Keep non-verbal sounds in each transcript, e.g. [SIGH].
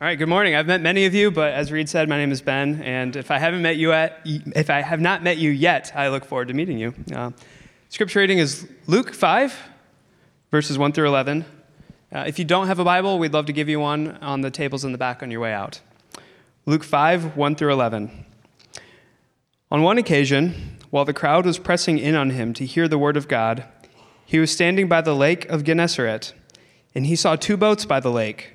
All right, good morning. I've met many of you, but as Reed said, my name is Ben, and if I haven't met you at, if I have not met you yet, I look forward to meeting you. Uh, scripture reading is Luke 5, verses 1 through 11. Uh, if you don't have a Bible, we'd love to give you one on the tables in the back on your way out. Luke 5, 1 through 11. On one occasion, while the crowd was pressing in on him to hear the word of God, he was standing by the lake of Gennesaret, and he saw two boats by the lake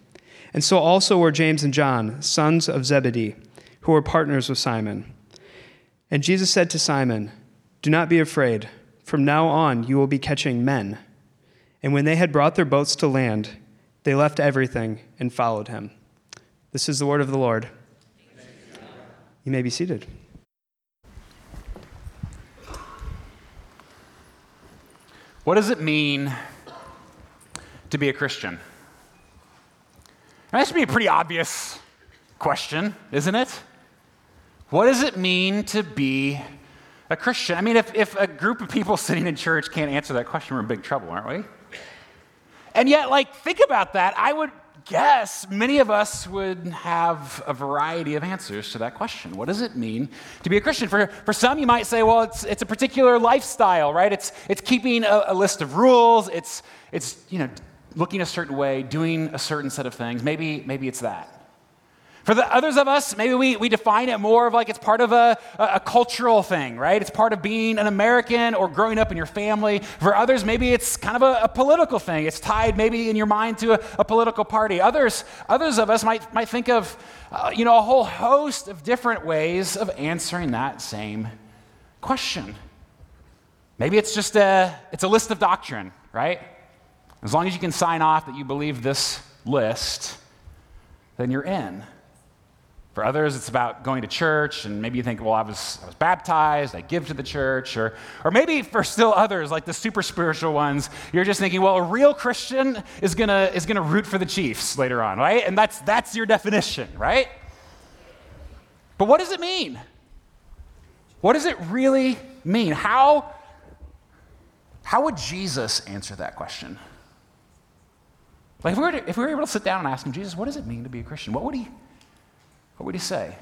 And so also were James and John, sons of Zebedee, who were partners with Simon. And Jesus said to Simon, Do not be afraid. From now on you will be catching men. And when they had brought their boats to land, they left everything and followed him. This is the word of the Lord. You may be seated. What does it mean to be a Christian? That should be a pretty obvious question, isn't it? What does it mean to be a Christian? I mean, if, if a group of people [LAUGHS] sitting in church can't answer that question, we're in big trouble, aren't we? And yet, like, think about that. I would guess many of us would have a variety of answers to that question. What does it mean to be a Christian? For, for some, you might say, well, it's, it's a particular lifestyle, right? It's, it's keeping a, a list of rules. It's, it's, you know, looking a certain way, doing a certain set of things. Maybe, maybe it's that. For the others of us, maybe we, we define it more of like it's part of a, a, a, cultural thing, right? It's part of being an American or growing up in your family. For others, maybe it's kind of a, a political thing. It's tied maybe in your mind to a, a political party. Others, others of us might, might think of, uh, you know, a whole host of different ways of answering that same question. Maybe it's just a, it's a list of doctrine, right? As long as you can sign off that you believe this list, then you're in. For others, it's about going to church, and maybe you think, well, I was, I was baptized, I give to the church. Or, or maybe for still others, like the super spiritual ones, you're just thinking, well, a real Christian is going to is gonna root for the Chiefs later on, right? And that's, that's your definition, right? But what does it mean? What does it really mean? How, how would Jesus answer that question? Like if we, were to, if we were able to sit down and ask him, Jesus, what does it mean to be a Christian? What would he, what would he say?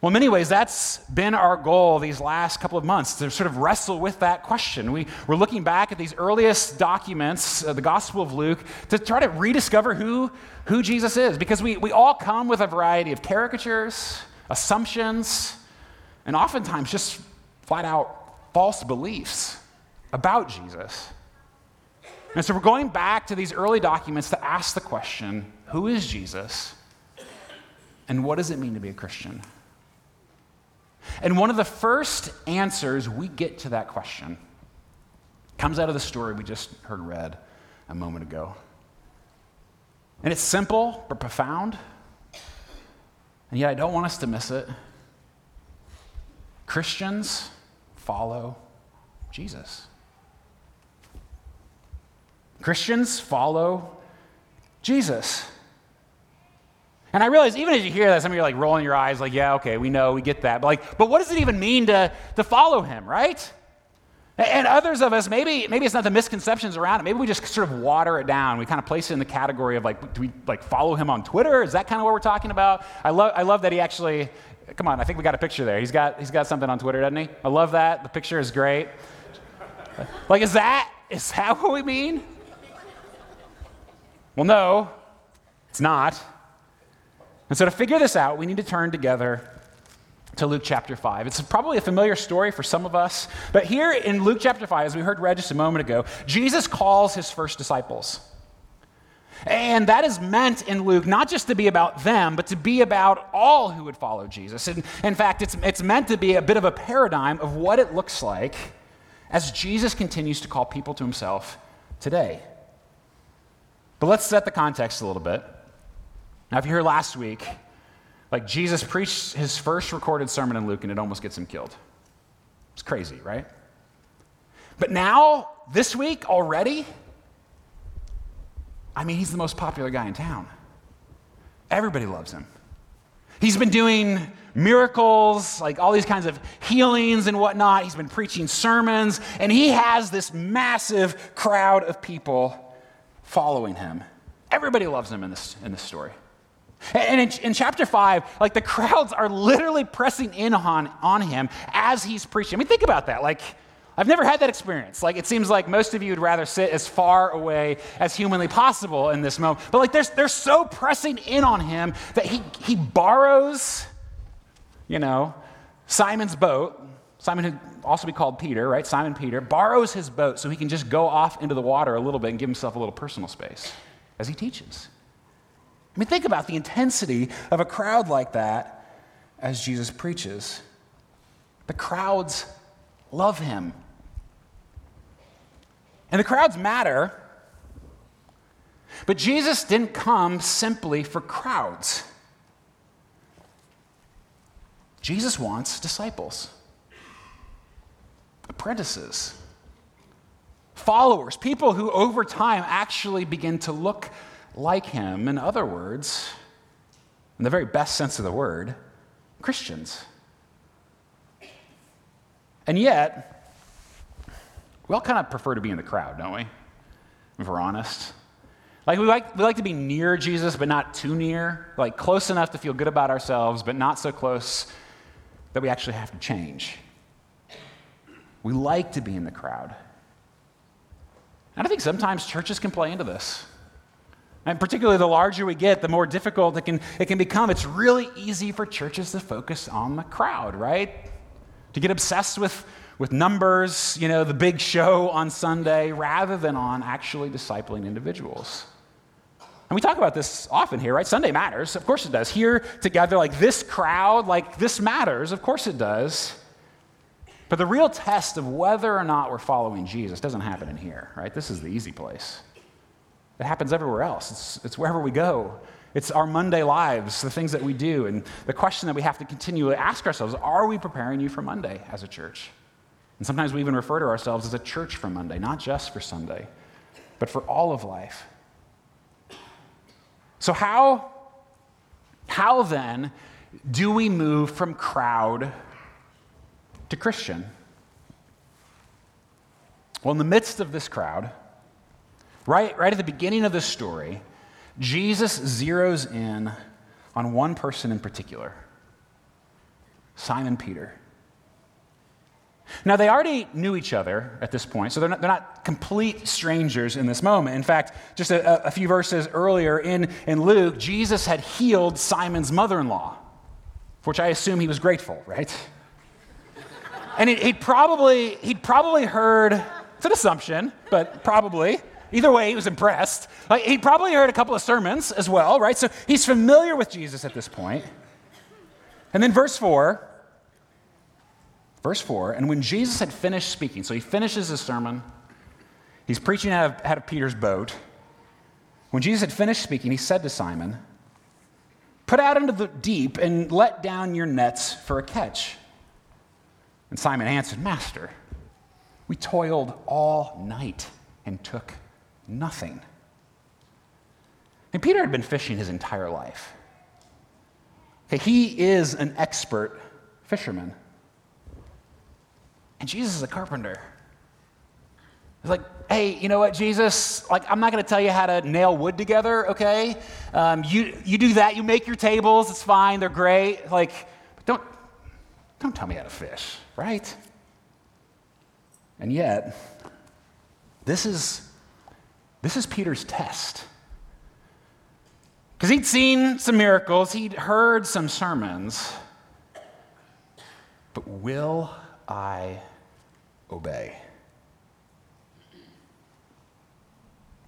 Well, in many ways, that's been our goal these last couple of months to sort of wrestle with that question. We, we're looking back at these earliest documents, uh, the Gospel of Luke, to try to rediscover who, who Jesus is. Because we, we all come with a variety of caricatures, assumptions, and oftentimes just flat out false beliefs about Jesus. And so we're going back to these early documents to ask the question who is Jesus? And what does it mean to be a Christian? And one of the first answers we get to that question comes out of the story we just heard read a moment ago. And it's simple but profound. And yet I don't want us to miss it. Christians follow Jesus. Christians follow Jesus. And I realize even as you hear that, some of you are like rolling your eyes, like, yeah, okay, we know, we get that. But like, but what does it even mean to, to follow him, right? And others of us, maybe, maybe it's not the misconceptions around it. Maybe we just sort of water it down. We kind of place it in the category of like, do we like follow him on Twitter? Is that kind of what we're talking about? I love, I love that he actually, come on, I think we got a picture there. He's got, he's got something on Twitter, doesn't he? I love that. The picture is great. Like, is that, is that [LAUGHS] what we mean? Well, no, it's not. And so, to figure this out, we need to turn together to Luke chapter 5. It's probably a familiar story for some of us, but here in Luke chapter 5, as we heard read just a moment ago, Jesus calls his first disciples. And that is meant in Luke not just to be about them, but to be about all who would follow Jesus. And in fact, it's, it's meant to be a bit of a paradigm of what it looks like as Jesus continues to call people to himself today. But let's set the context a little bit. Now, if you heard last week, like Jesus preached his first recorded sermon in Luke and it almost gets him killed. It's crazy, right? But now, this week already, I mean, he's the most popular guy in town. Everybody loves him. He's been doing miracles, like all these kinds of healings and whatnot. He's been preaching sermons, and he has this massive crowd of people following him. Everybody loves him in this, in this story. And in, in, chapter 5, like the crowds are literally pressing in on, on him as he's preaching. I mean, think about that. Like, I've never had that experience. Like, it seems like most of you would rather sit as far away as humanly possible in this moment. But, like, they're, they're so pressing in on him that he, he borrows, you know, Simon's boat. Simon, who also be called Peter, right? Simon Peter, borrows his boat so he can just go off into the water a little bit and give himself a little personal space as he teaches. I mean, think about the intensity of a crowd like that as Jesus preaches. The crowds love him. And the crowds matter, but Jesus didn't come simply for crowds. Jesus wants disciples, apprentices, followers, people who over time actually begin to look like him. In other words, in the very best sense of the word, Christians. And yet, we all kind of prefer to be in the crowd, don't we? If we're honest. Like we, like we like to be near Jesus, but not too near. Like close enough to feel good about ourselves, but not so close that we actually have to change. We like to be in the crowd. And I think sometimes churches can play into this. And particularly the larger we get, the more difficult it can, it can become. It's really easy for churches to focus on the crowd, right? To get obsessed with, with numbers, you know, the big show on Sunday, rather than on actually discipling individuals. And we talk about this often here, right? Sunday matters. Of course it does. Here together, like this crowd, like this matters. Of course it does. But the real test of whether or not we're following Jesus doesn't happen in here, right? This is the easy place. It happens everywhere else, it's, it's wherever we go. It's our Monday lives, the things that we do. And the question that we have to continually ask ourselves are we preparing you for Monday as a church? And sometimes we even refer to ourselves as a church for Monday, not just for Sunday, but for all of life. So, how, how then do we move from crowd to Christian? Well, in the midst of this crowd, right, right at the beginning of this story, Jesus zeroes in on one person in particular Simon Peter. Now, they already knew each other at this point, so they're not, they're not complete strangers in this moment. In fact, just a, a few verses earlier in, in Luke, Jesus had healed Simon's mother in law, for which I assume he was grateful, right? And he he'd, probably, he'd probably heard, it's an assumption, but probably, Either way, he was impressed. Like, he probably heard a couple of sermons as well, right? So he's familiar with Jesus at this point. And then verse 4, verse 4, and when Jesus had finished speaking, so he finishes his sermon, he's preaching out of, out of Peter's boat. When Jesus had finished speaking, he said to Simon, Put out into the deep and let down your nets for a catch. And Simon answered, Master, we toiled all night and took Nothing. And Peter had been fishing his entire life. Okay, he is an expert fisherman. And Jesus is a carpenter. He's like, hey, you know what, Jesus? Like, I'm not going to tell you how to nail wood together, okay? Um, you, you do that, you make your tables, it's fine, they're great. Like, don't, don't tell me how to fish, right? And yet, this is this is Peter's test. Because he'd seen some miracles, he'd heard some sermons. But will I obey?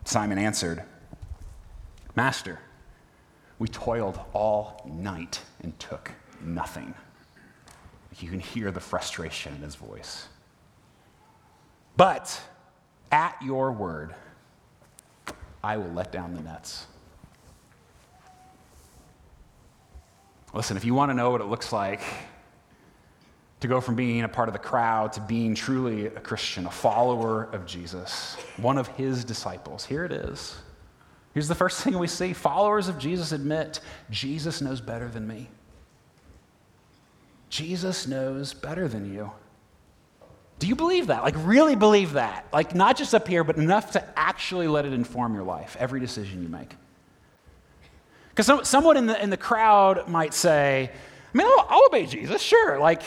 Simon answered, Master, we toiled all night and took nothing. You can hear the frustration in his voice. But at your word, I will let down the nets. Listen, if you want to know what it looks like to go from being a part of the crowd to being truly a Christian, a follower of Jesus, one of his disciples, here it is. Here's the first thing we see followers of Jesus admit Jesus knows better than me. Jesus knows better than you. Do you believe that? Like, really believe that? Like, not just up here, but enough to actually let it inform your life, every decision you make. Because some, someone in the, in the crowd might say, I mean, I'll, I'll obey Jesus, sure. Like,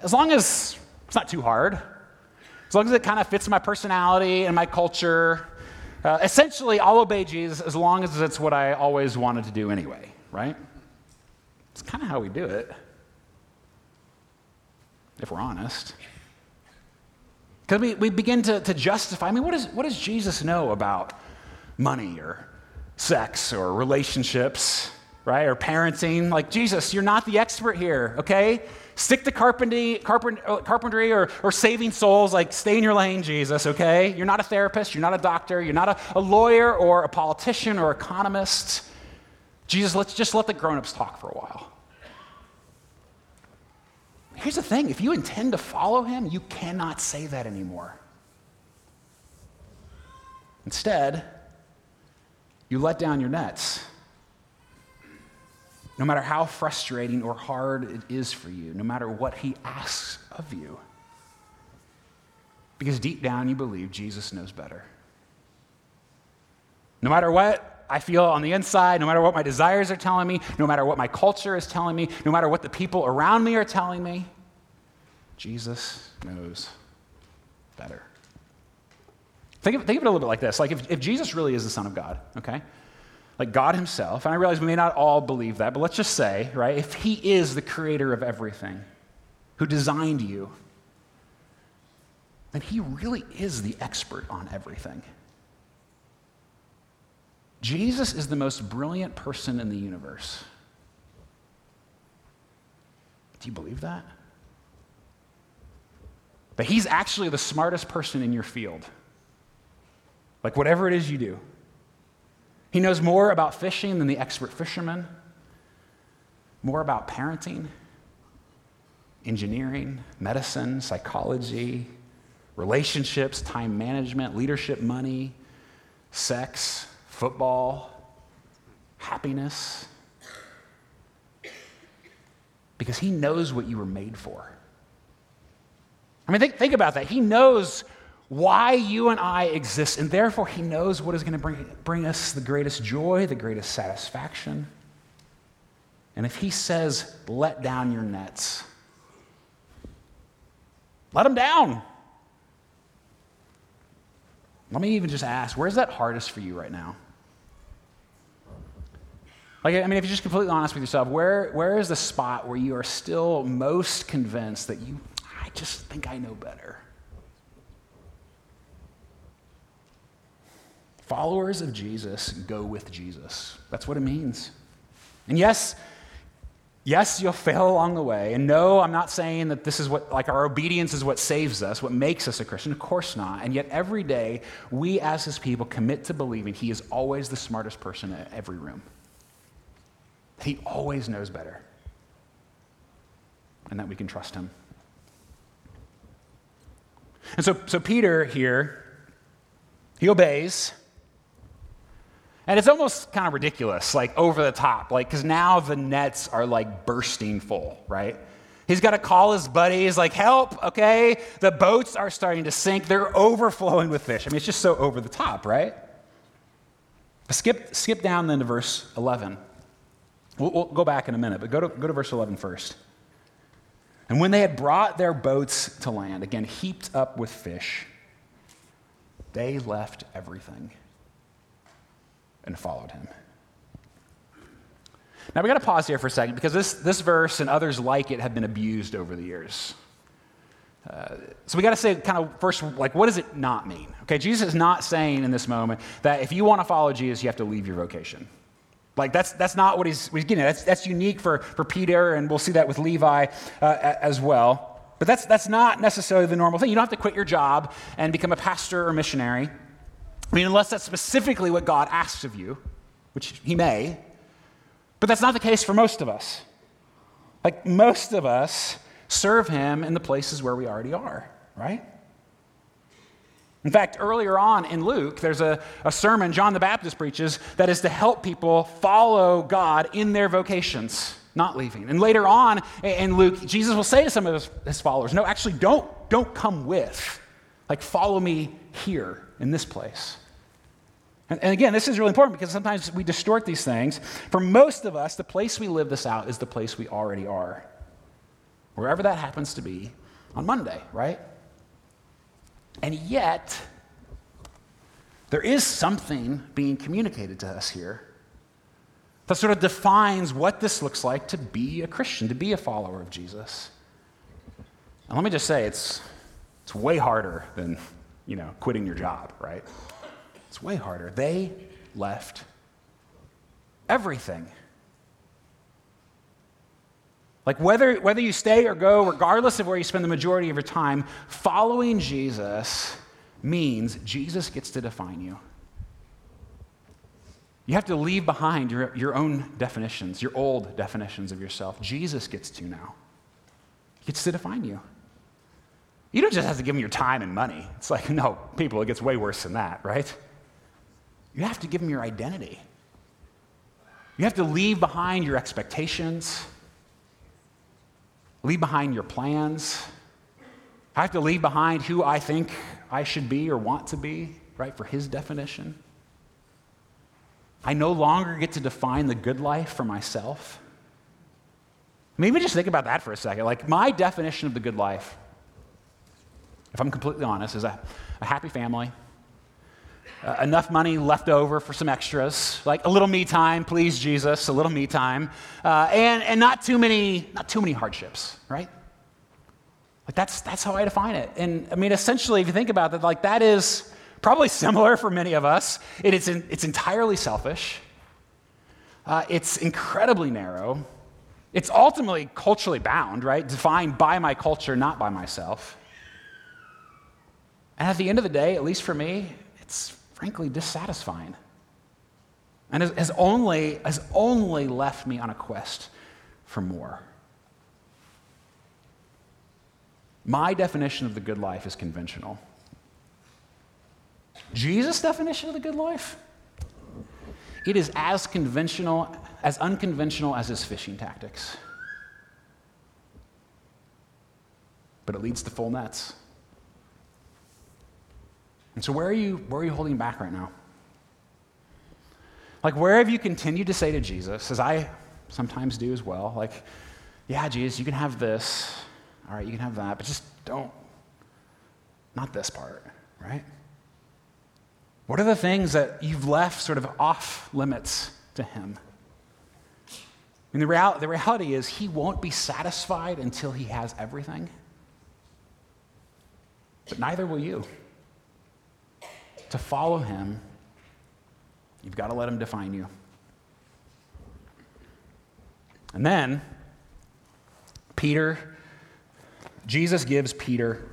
as long as it's not too hard, as long as it kind of fits my personality and my culture. Uh, essentially, I'll obey Jesus as long as it's what I always wanted to do anyway, right? It's kind of how we do it, if we're honest. Because we, we begin to, to justify, I mean, what, is, what does Jesus know about money or sex or relationships, right? Or parenting. Like, Jesus, you're not the expert here, okay? Stick to carpentry, uh, carpentry or, or saving souls. Like, stay in your lane, Jesus, okay? You're not a therapist. You're not a doctor. You're not a, a lawyer or a politician or economist. Jesus, let's just let the grown-ups talk for a while. Here's the thing if you intend to follow him, you cannot say that anymore. Instead, you let down your nets. No matter how frustrating or hard it is for you, no matter what he asks of you. Because deep down you believe Jesus knows better. No matter what I feel on the inside, no matter what my desires are telling me, no matter what my culture is telling me, no matter what the people around me are telling me, Jesus knows better. Think of, think of it a little bit like this. Like if, if Jesus really is the Son of God, okay? Like God Himself, and I realize we may not all believe that, but let's just say, right, if He is the creator of everything, who designed you, then He really is the expert on everything. Jesus is the most brilliant person in the universe. Do you believe that? That he's actually the smartest person in your field. Like, whatever it is you do. He knows more about fishing than the expert fisherman, more about parenting, engineering, medicine, psychology, relationships, time management, leadership, money, sex, football, happiness. Because he knows what you were made for. I mean, think, think about that. He knows why you and I exist, and therefore He knows what is going to bring, bring us the greatest joy, the greatest satisfaction. And if He says, let down your nets, let them down. Let me even just ask, where's that hardest for you right now? Like, I mean, if you're just completely honest with yourself, where, where is the spot where you are still most convinced that you, I just think I know better? Followers of Jesus go with Jesus. That's what it means. And yes, yes, you'll fail along the way. And no, I'm not saying that this is what, like, our obedience is what saves us, what makes us a Christian. Of course not. And yet, every day, we as his people commit to believing he is always the smartest person in every room. He always knows better. And that we can trust him. And so, so Peter here, he obeys. And it's almost kind of ridiculous, like over the top, like, because now the nets are like bursting full, right? He's got to call his buddies, like, help, okay? The boats are starting to sink. They're overflowing with fish. I mean, it's just so over the top, right? Skip, skip down then to verse 11. We'll, we'll go back in a minute, but go to, go to verse 11 first. And when they had brought their boats to land, again, heaped up with fish, they left everything and followed him. Now we got to pause here for a second because this, this verse and others like it have been abused over the years. Uh, so we got to say kind of first, like, what does it not mean? Okay, Jesus is not saying in this moment that if you want to follow Jesus, you have to leave your vocation. Like, that's, that's not what he's, what he's getting at. That's, that's unique for, for Peter, and we'll see that with Levi uh, as well. But that's, that's not necessarily the normal thing. You don't have to quit your job and become a pastor or missionary. I mean, unless that's specifically what God asks of you, which he may. But that's not the case for most of us. Like, most of us serve him in the places where we already are, right? In fact, earlier on in Luke, there's a, a sermon John the Baptist preaches that is to help people follow God in their vocations, not leaving. And later on in Luke, Jesus will say to some of his, his followers, No, actually, don't, don't come with. Like, follow me here in this place. And, and again, this is really important because sometimes we distort these things. For most of us, the place we live this out is the place we already are wherever that happens to be on Monday, right? And yet, there is something being communicated to us here that sort of defines what this looks like to be a Christian, to be a follower of Jesus. And let me just say, it's, it's way harder than, you know, quitting your job, right? It's way harder. They left everything. Like whether, whether you stay or go, regardless of where you spend the majority of your time, following Jesus means Jesus gets to define you. You have to leave behind your, your own definitions, your old definitions of yourself. Jesus gets to now. He gets to define you. You don't just have to give him your time and money. It's like, no, people, it gets way worse than that, right? You have to give him your identity. You have to leave behind your expectations leave behind your plans. I have to leave behind who I think I should be or want to be, right, for his definition. I no longer get to define the good life for myself. Maybe just think about that for a second. Like, my definition of the good life, if I'm completely honest, is a, a happy family, uh, enough money left over for some extras, like a little me time, please Jesus, a little me time, uh, and, and not too many, not too many hardships, right? Like that's, that's how I define it. And I mean, essentially, if you think about that, like that is probably similar for many of us. It, it's, in, it's entirely selfish. Uh, it's incredibly narrow. It's ultimately culturally bound, right? Defined by my culture, not by myself. And at the end of the day, at least for me, it's frankly dissatisfying. And has, only, has only left me on a quest for more. My definition of the good life is conventional. Jesus' definition of the good life? It is as conventional, as unconventional as his fishing tactics. But it leads to full nets. And so, where are you, where are you holding back right now? Like, where have you continued to say to Jesus, as I sometimes do as well, like, yeah, Jesus, you can have this. All right, you can have that, but just don't, not this part, right? What are the things that you've left sort of off limits to Him? And the, real, the reality is, He won't be satisfied until He has everything. But neither will you to follow him, you've got to let him define you. And then, Peter, Jesus gives Peter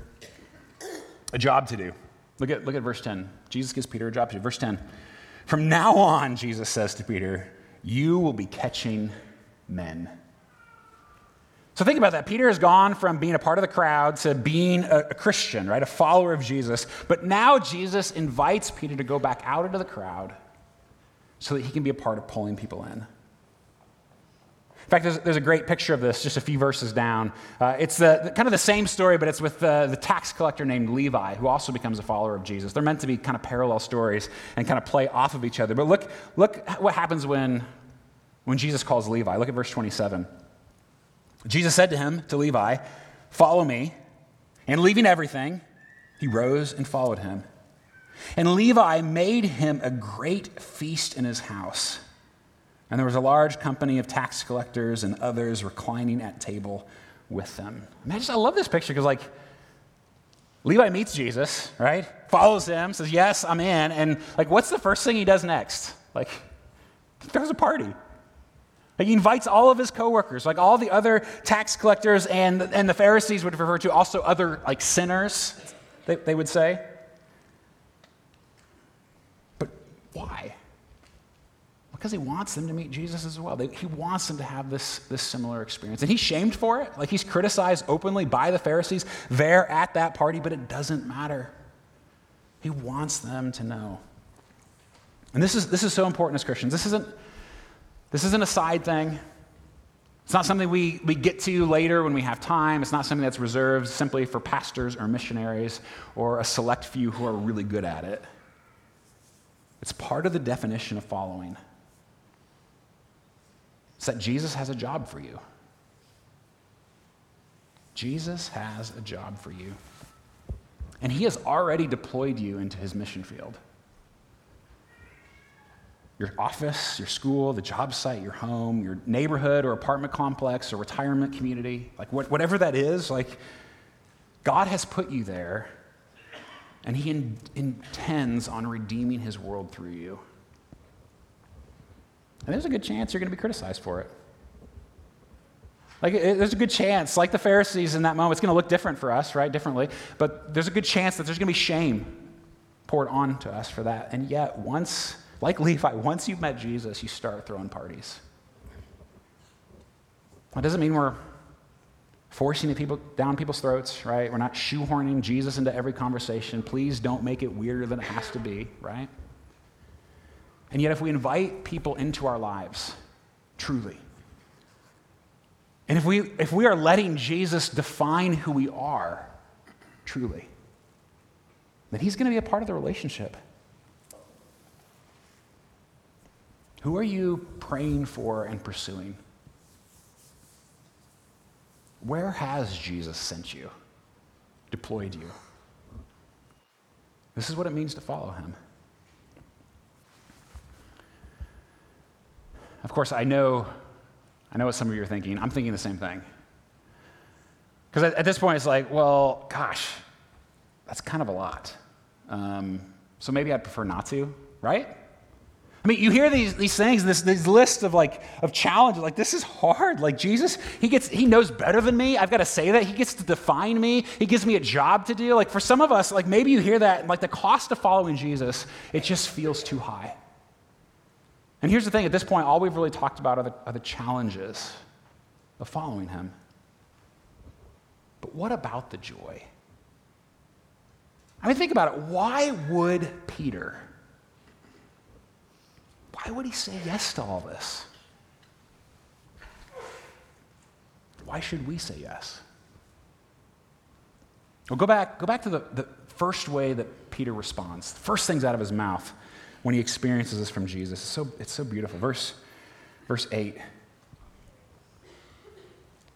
a job to do. Look at, look at verse 10. Jesus gives Peter a job to do. Verse 10. From now on, Jesus says to Peter, you will be catching men. So think about that. Peter has gone from being a part of the crowd to being a, a, Christian, right? A follower of Jesus. But now Jesus invites Peter to go back out into the crowd so that he can be a part of pulling people in. In fact, there's, there's a great picture of this just a few verses down. Uh, it's the, the, kind of the same story, but it's with the, the tax collector named Levi, who also becomes a follower of Jesus. They're meant to be kind of parallel stories and kind of play off of each other. But look, look what happens when, when Jesus calls Levi. Look at verse 27. Jesus said to him, to Levi, Follow me. And leaving everything, he rose and followed him. And Levi made him a great feast in his house. And there was a large company of tax collectors and others reclining at table with them. I, just I love this picture because like Levi meets Jesus, right? Follows him, says, Yes, I'm in. And like, what's the first thing he does next? Like, throws a party. He invites all of his coworkers, like all the other tax collectors and, and the Pharisees would refer to also other like sinners, they, they would say. But why? Because he wants them to meet Jesus as well. They, he wants them to have this, this similar experience. And he's shamed for it. Like he's criticized openly by the Pharisees there at that party, but it doesn't matter. He wants them to know. And this is, this is so important as Christians. This isn't, this isn't a side thing. It's not something we, we get to later when we have time. It's not something that's reserved simply for pastors or missionaries or a select few who are really good at it. It's part of the definition of following. It's that Jesus has a job for you. Jesus has a job for you. And he has already deployed you into his mission field. Your office, your school, the job site, your home, your neighborhood or apartment complex or retirement community, like whatever that is, like God has put you there and he in, intends on redeeming his world through you. And there's a good chance you're going to be criticized for it. Like, it, there's a good chance, like the Pharisees in that moment, it's going to look different for us, right? Differently. But there's a good chance that there's going to be shame poured onto us for that. And yet, once, like Levi, once you've met Jesus, you start throwing parties. That doesn't mean we're forcing people down people's throats, right? We're not shoehorning Jesus into every conversation. Please don't make it weirder than it has to be, right? And yet, if we invite people into our lives, truly, and if we, if we are letting Jesus define who we are, truly, then he's going to be a part of the relationship. Who are you praying for and pursuing? Where has Jesus sent you, deployed you? This is what it means to follow him. Of course, I know, I know what some of you are thinking. I'm thinking the same thing. Because at, at, this point, it's like, well, gosh, that's kind of a lot. Um, so maybe I'd prefer not to, right? I mean, you hear these, these things, this, these lists of like of challenges. Like this is hard. Like Jesus, he gets he knows better than me. I've got to say that. He gets to define me. He gives me a job to do. Like for some of us, like maybe you hear that, like the cost of following Jesus, it just feels too high. And here's the thing at this point, all we've really talked about are the, are the challenges of following him. But what about the joy? I mean, think about it. Why would Peter, why would he say yes to all this? Why should we say yes? Well, go back, go back to the, the first way that Peter responds. The first things out of his mouth when he experiences this from Jesus. It's so, it's so beautiful. Verse, verse 8.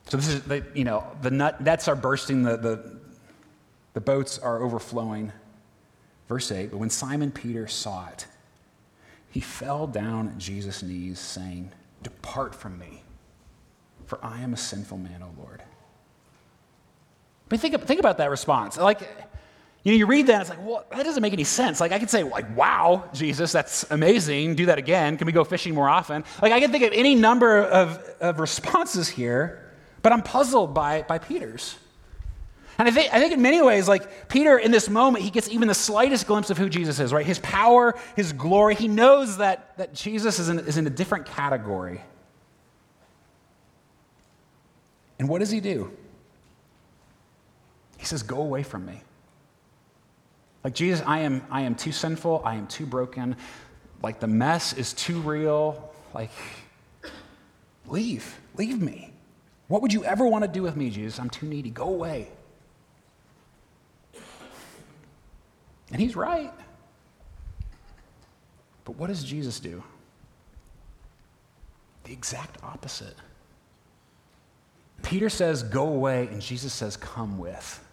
So this is, the, you know, the nut, nets are bursting, the, the, the boats are overflowing. Verse 8, but when Simon Peter saw it, he fell down at Jesus' knees, saying, Depart from me, for I am a sinful man, O Lord. But think, think about that response. Like, you know, you read that and it's like, well, that doesn't make any sense. Like, I could say, like, wow, Jesus, that's amazing. Do that again. Can we go fishing more often? Like, I can think of any number of, of responses here, but I'm puzzled by, by Peter's. And I think, I think in many ways, like Peter, in this moment, he gets even the slightest glimpse of who Jesus is, right? His power, his glory. He knows that, that Jesus is in, is in a different category. And what does he do? He says, Go away from me. Like, Jesus, I am, I am too sinful. I am too broken. Like, the mess is too real. Like, leave. Leave me. What would you ever want to do with me, Jesus? I'm too needy. Go away. And he's right. But what does Jesus do? The exact opposite. Peter says, Go away, and Jesus says, Come with.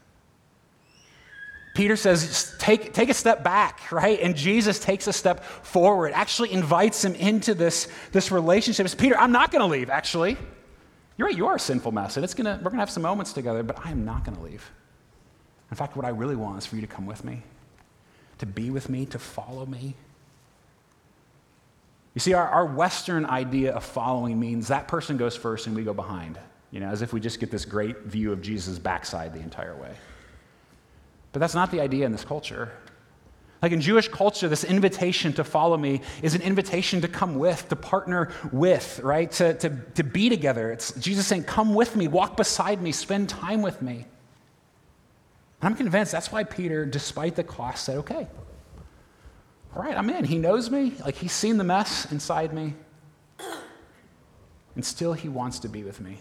Peter says, take, take a step back, [LAUGHS] right? And Jesus takes a step forward, actually invites him into this, this relationship. It's Peter, I'm not going to leave, actually. You're right, you are a sinful mess, and it's gonna, we're going to have some moments together, but I am not going to leave. In fact, what I really want is for you to come with me, to be with me, to follow me. You see, our, our Western idea of following means that person goes first and we go behind, you know, as if we just get this great view of Jesus' backside the entire way. But that's not the idea in this culture. Like in Jewish culture, this invitation to follow me is an invitation to come with, to partner with, right? To, to, to be together. It's Jesus saying, Come with me, walk beside me, spend time with me. I'm convinced that's why Peter, despite the cost, said, Okay, all right, I'm in. He knows me, like he's seen the mess inside me. And still, he wants to be with me.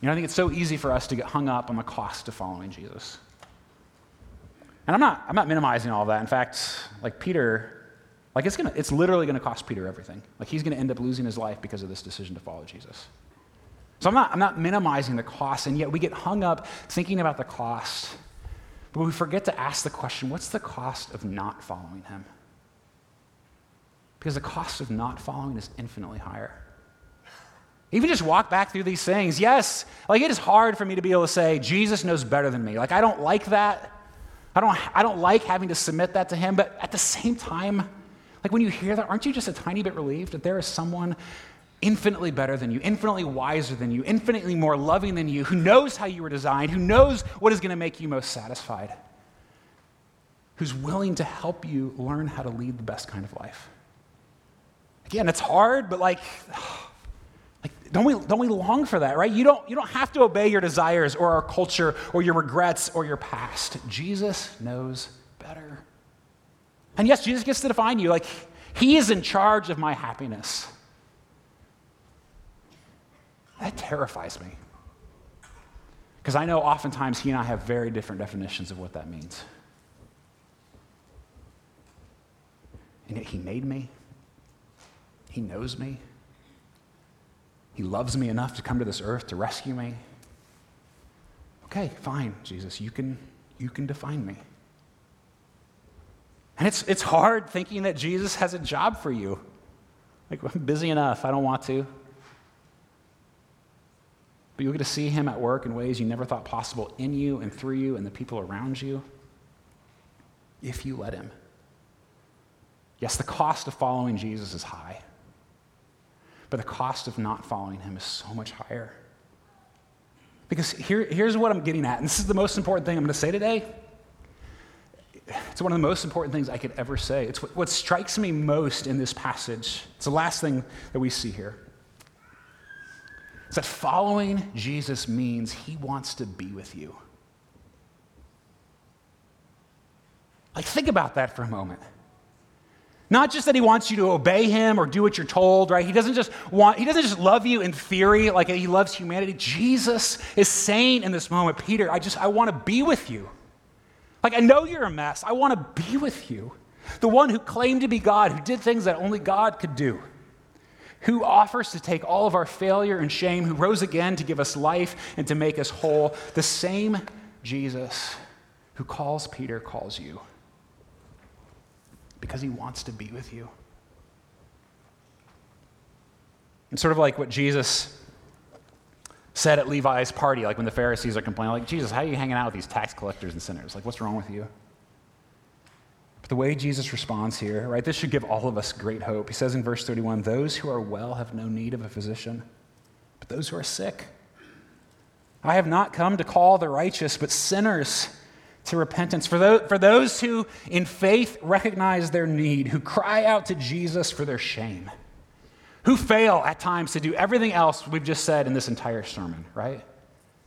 You know, I think it's so easy for us to get hung up on the cost of following Jesus. And I'm not, I'm not minimizing all of that. In fact, like Peter, like it's gonna, it's literally gonna cost Peter everything. Like he's gonna end up losing his life because of this decision to follow Jesus. So I'm not, I'm not minimizing the cost, and yet we get hung up thinking about the cost, but we forget to ask the question what's the cost of not following him? Because the cost of not following is infinitely higher. Even just walk back through these things. Yes, like it is hard for me to be able to say, Jesus knows better than me. Like I don't like that. I don't, I don't like having to submit that to him, but at the same time, like when you hear that, aren't you just a tiny bit relieved that there is someone infinitely better than you, infinitely wiser than you, infinitely more loving than you, who knows how you were designed, who knows what is going to make you most satisfied, who's willing to help you learn how to lead the best kind of life? Again, it's hard, but like, [SIGHS] like don't we, don't we long for that, right? You don't, you don't have to obey your desires or our culture or your regrets or your past. Jesus knows better. And yes, Jesus gets to define you. Like, He is in charge of my happiness. That terrifies me. Because I know oftentimes He and I have very different definitions of what that means. And yet He made me, He knows me. He loves me enough to come to this earth to rescue me. Okay, fine, Jesus, you can, you can define me. And it's, it's hard thinking that Jesus has a job for you. Like, [LAUGHS] I'm busy enough, I don't want to. But you'll get to see him at work in ways you never thought possible in you and through you and the people around you if you let him. Yes, the cost of following Jesus is high. But the cost of not following him is so much higher. Because here, here's what I'm getting at, and this is the most important thing I'm going to say today. It's one of the most important things I could ever say. It's what, what strikes me most in this passage. It's the last thing that we see here. That following Jesus means he wants to be with you. Like, think about that for a moment. Not just that he wants you to obey him or do what you're told, right? He doesn't just want, he doesn't just love you in theory like he loves humanity. Jesus is saying in this moment, Peter, I just, I want to be with you. Like, I know you're a mess. I want to be with you. The one who claimed to be God, who did things that only God could do, who offers to take all of our failure and shame, who rose again to give us life and to make us whole. The same Jesus who calls Peter calls you because he wants to be with you. It's sort of like what Jesus said at Levi's party, like when the Pharisees are complaining, like, Jesus, how are you hanging out with these tax collectors and sinners? Like, what's wrong with you? The way Jesus responds here, right, this should give all of us great hope. He says in verse 31 Those who are well have no need of a physician, but those who are sick. I have not come to call the righteous, but sinners to repentance. For those, for those who in faith recognize their need, who cry out to Jesus for their shame, who fail at times to do everything else we've just said in this entire sermon, right?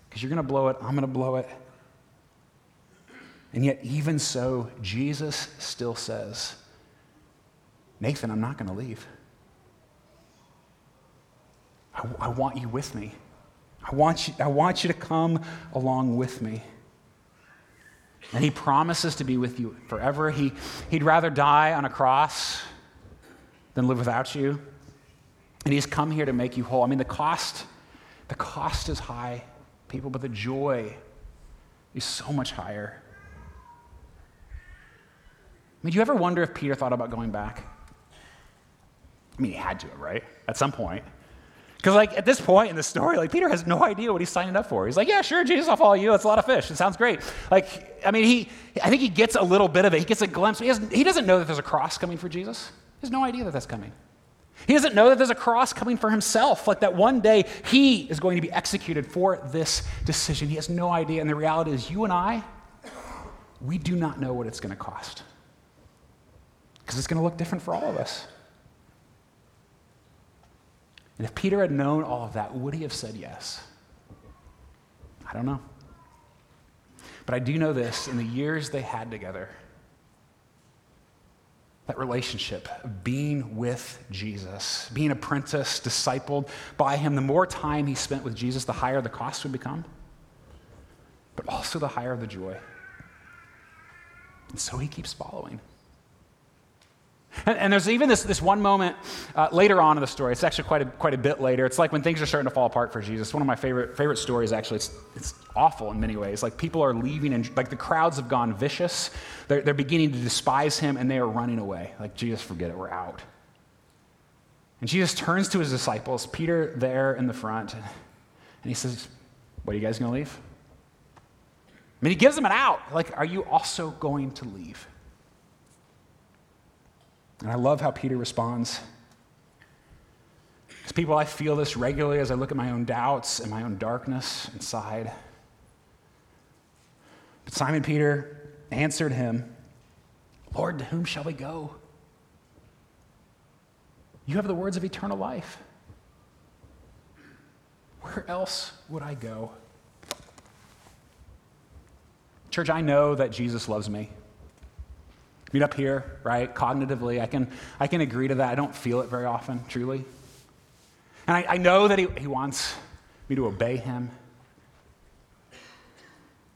Because you're going to blow it, I'm going to blow it. And yet, even so, Jesus still says, Nathan, I'm not going to leave. I, I, want you with me. I want you, I want you to come along with me. And he promises to be with you forever. He, he'd rather die on a cross than live without you. And he's come here to make you whole. I mean, the cost, the cost is high, people, but the joy is so much higher. I mean, do you ever wonder if Peter thought about going back? I mean, he had to, right? At some point. Because, like, at this point in the story, like, Peter has no idea what he's signing up for. He's like, yeah, sure, Jesus, I'll follow you. It's a lot of fish. It sounds great. Like, I mean, he, I think he gets a little bit of it. He gets a glimpse. He, he doesn't know that there's a cross coming for Jesus. He has no idea that that's coming. He doesn't know that there's a cross coming for himself, like that one day he is going to be executed for this decision. He has no idea. And the reality is, you and I, we do not know what it's going to cost. Because it's going to look different for all of us. And if Peter had known all of that, would he have said yes? I don't know. But I do know this in the years they had together, that relationship of being with Jesus, being apprenticed, discipled by him, the more time he spent with Jesus, the higher the cost would become, but also the higher the joy. And so he keeps following. And, and, there's even this, this one moment uh, later on in the story. It's actually quite a, quite a bit later. It's like when things are starting to fall apart for Jesus. One of my favorite, favorite stories, actually. It's, it's awful in many ways. Like people are leaving, and like the crowds have gone vicious. They're, they're beginning to despise him, and they are running away. Like, Jesus, forget it, we're out. And Jesus turns to his disciples, Peter there in the front, and he says, What, are you guys going to leave? I mean, he gives them an out. Like, are you also going to leave? And I love how Peter responds. Because, people, I feel this regularly as I look at my own doubts and my own darkness inside. But Simon Peter answered him, Lord, to whom shall we go? You have the words of eternal life. Where else would I go? Church, I know that Jesus loves me meet up here, right? Cognitively, I can, I can agree to that. I don't feel it very often, truly. And I, I know that he, he wants me to obey him.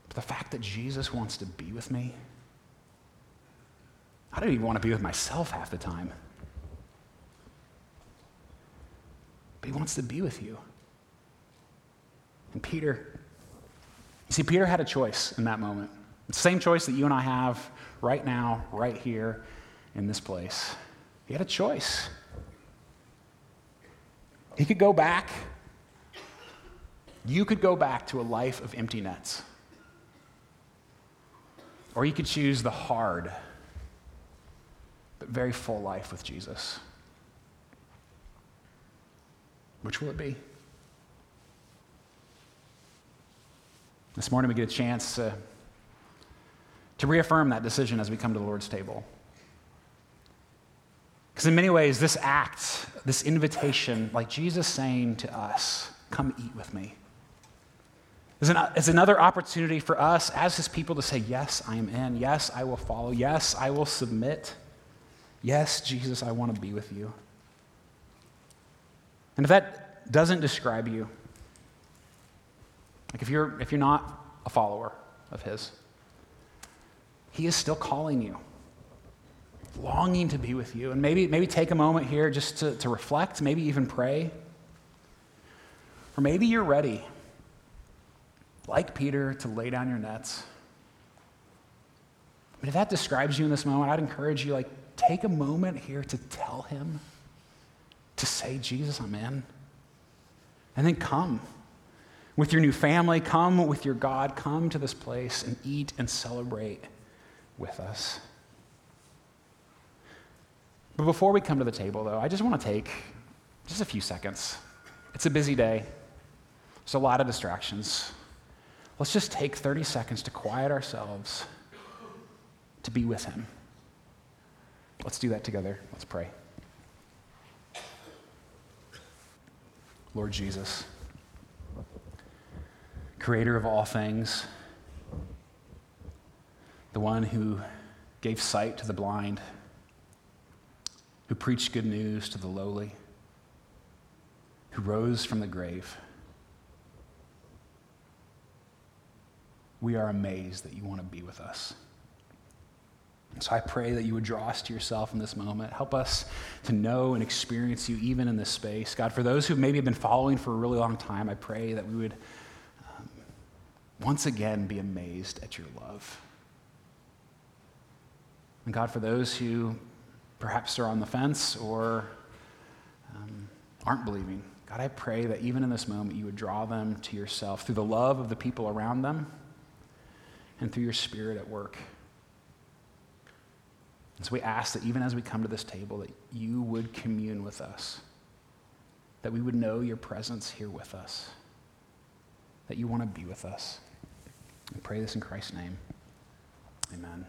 But the fact that Jesus wants to be with me, I don't even want to be with myself half the time. But he wants to be with you. And Peter, you see, Peter had a choice in that moment. It's the same choice that you and I have right now, right here in this place. He had a choice. He could go back. You could go back to a life of empty nets. Or you could choose the hard, but very full life with Jesus. Which will it be? This morning we get a chance to to reaffirm that decision as we come to the Lord's table. Because in many ways, this act, this invitation, like Jesus saying to us, come eat with me, is, an, is another opportunity for us as his people to say, Yes, I am in. Yes, I will follow. Yes, I will submit. Yes, Jesus, I want to be with you. And if that doesn't describe you, like if you're, if you're not a follower of his, he is still calling you, longing to be with you. And maybe, maybe take a moment here just to, to reflect, maybe even pray. Or maybe you're ready, like Peter, to lay down your nets. But if that describes you in this moment, I'd encourage you, like, take a moment here to tell him, to say, Jesus, I'm in. And then come with your new family, come with your God, come to this place and eat and celebrate with us. But before we come to the table, though, I just want to take just a few seconds. It's a busy day, there's a lot of distractions. Let's just take 30 seconds to quiet ourselves to be with Him. Let's do that together. Let's pray. Lord Jesus, creator of all things, the one who gave sight to the blind, who preached good news to the lowly, who rose from the grave. We are amazed that you want to be with us. So I pray that you would draw us to yourself in this moment. Help us to know and experience you even in this space. God, for those who maybe have been following for a really long time, I pray that we would um, once again be amazed at your love. And God, for those who perhaps are on the fence or um, aren't believing, God, I pray that even in this moment you would draw them to yourself through the love of the people around them and through your spirit at work. And so we ask that even as we come to this table, that you would commune with us, that we would know your presence here with us, that you want to be with us. We pray this in Christ's name. Amen.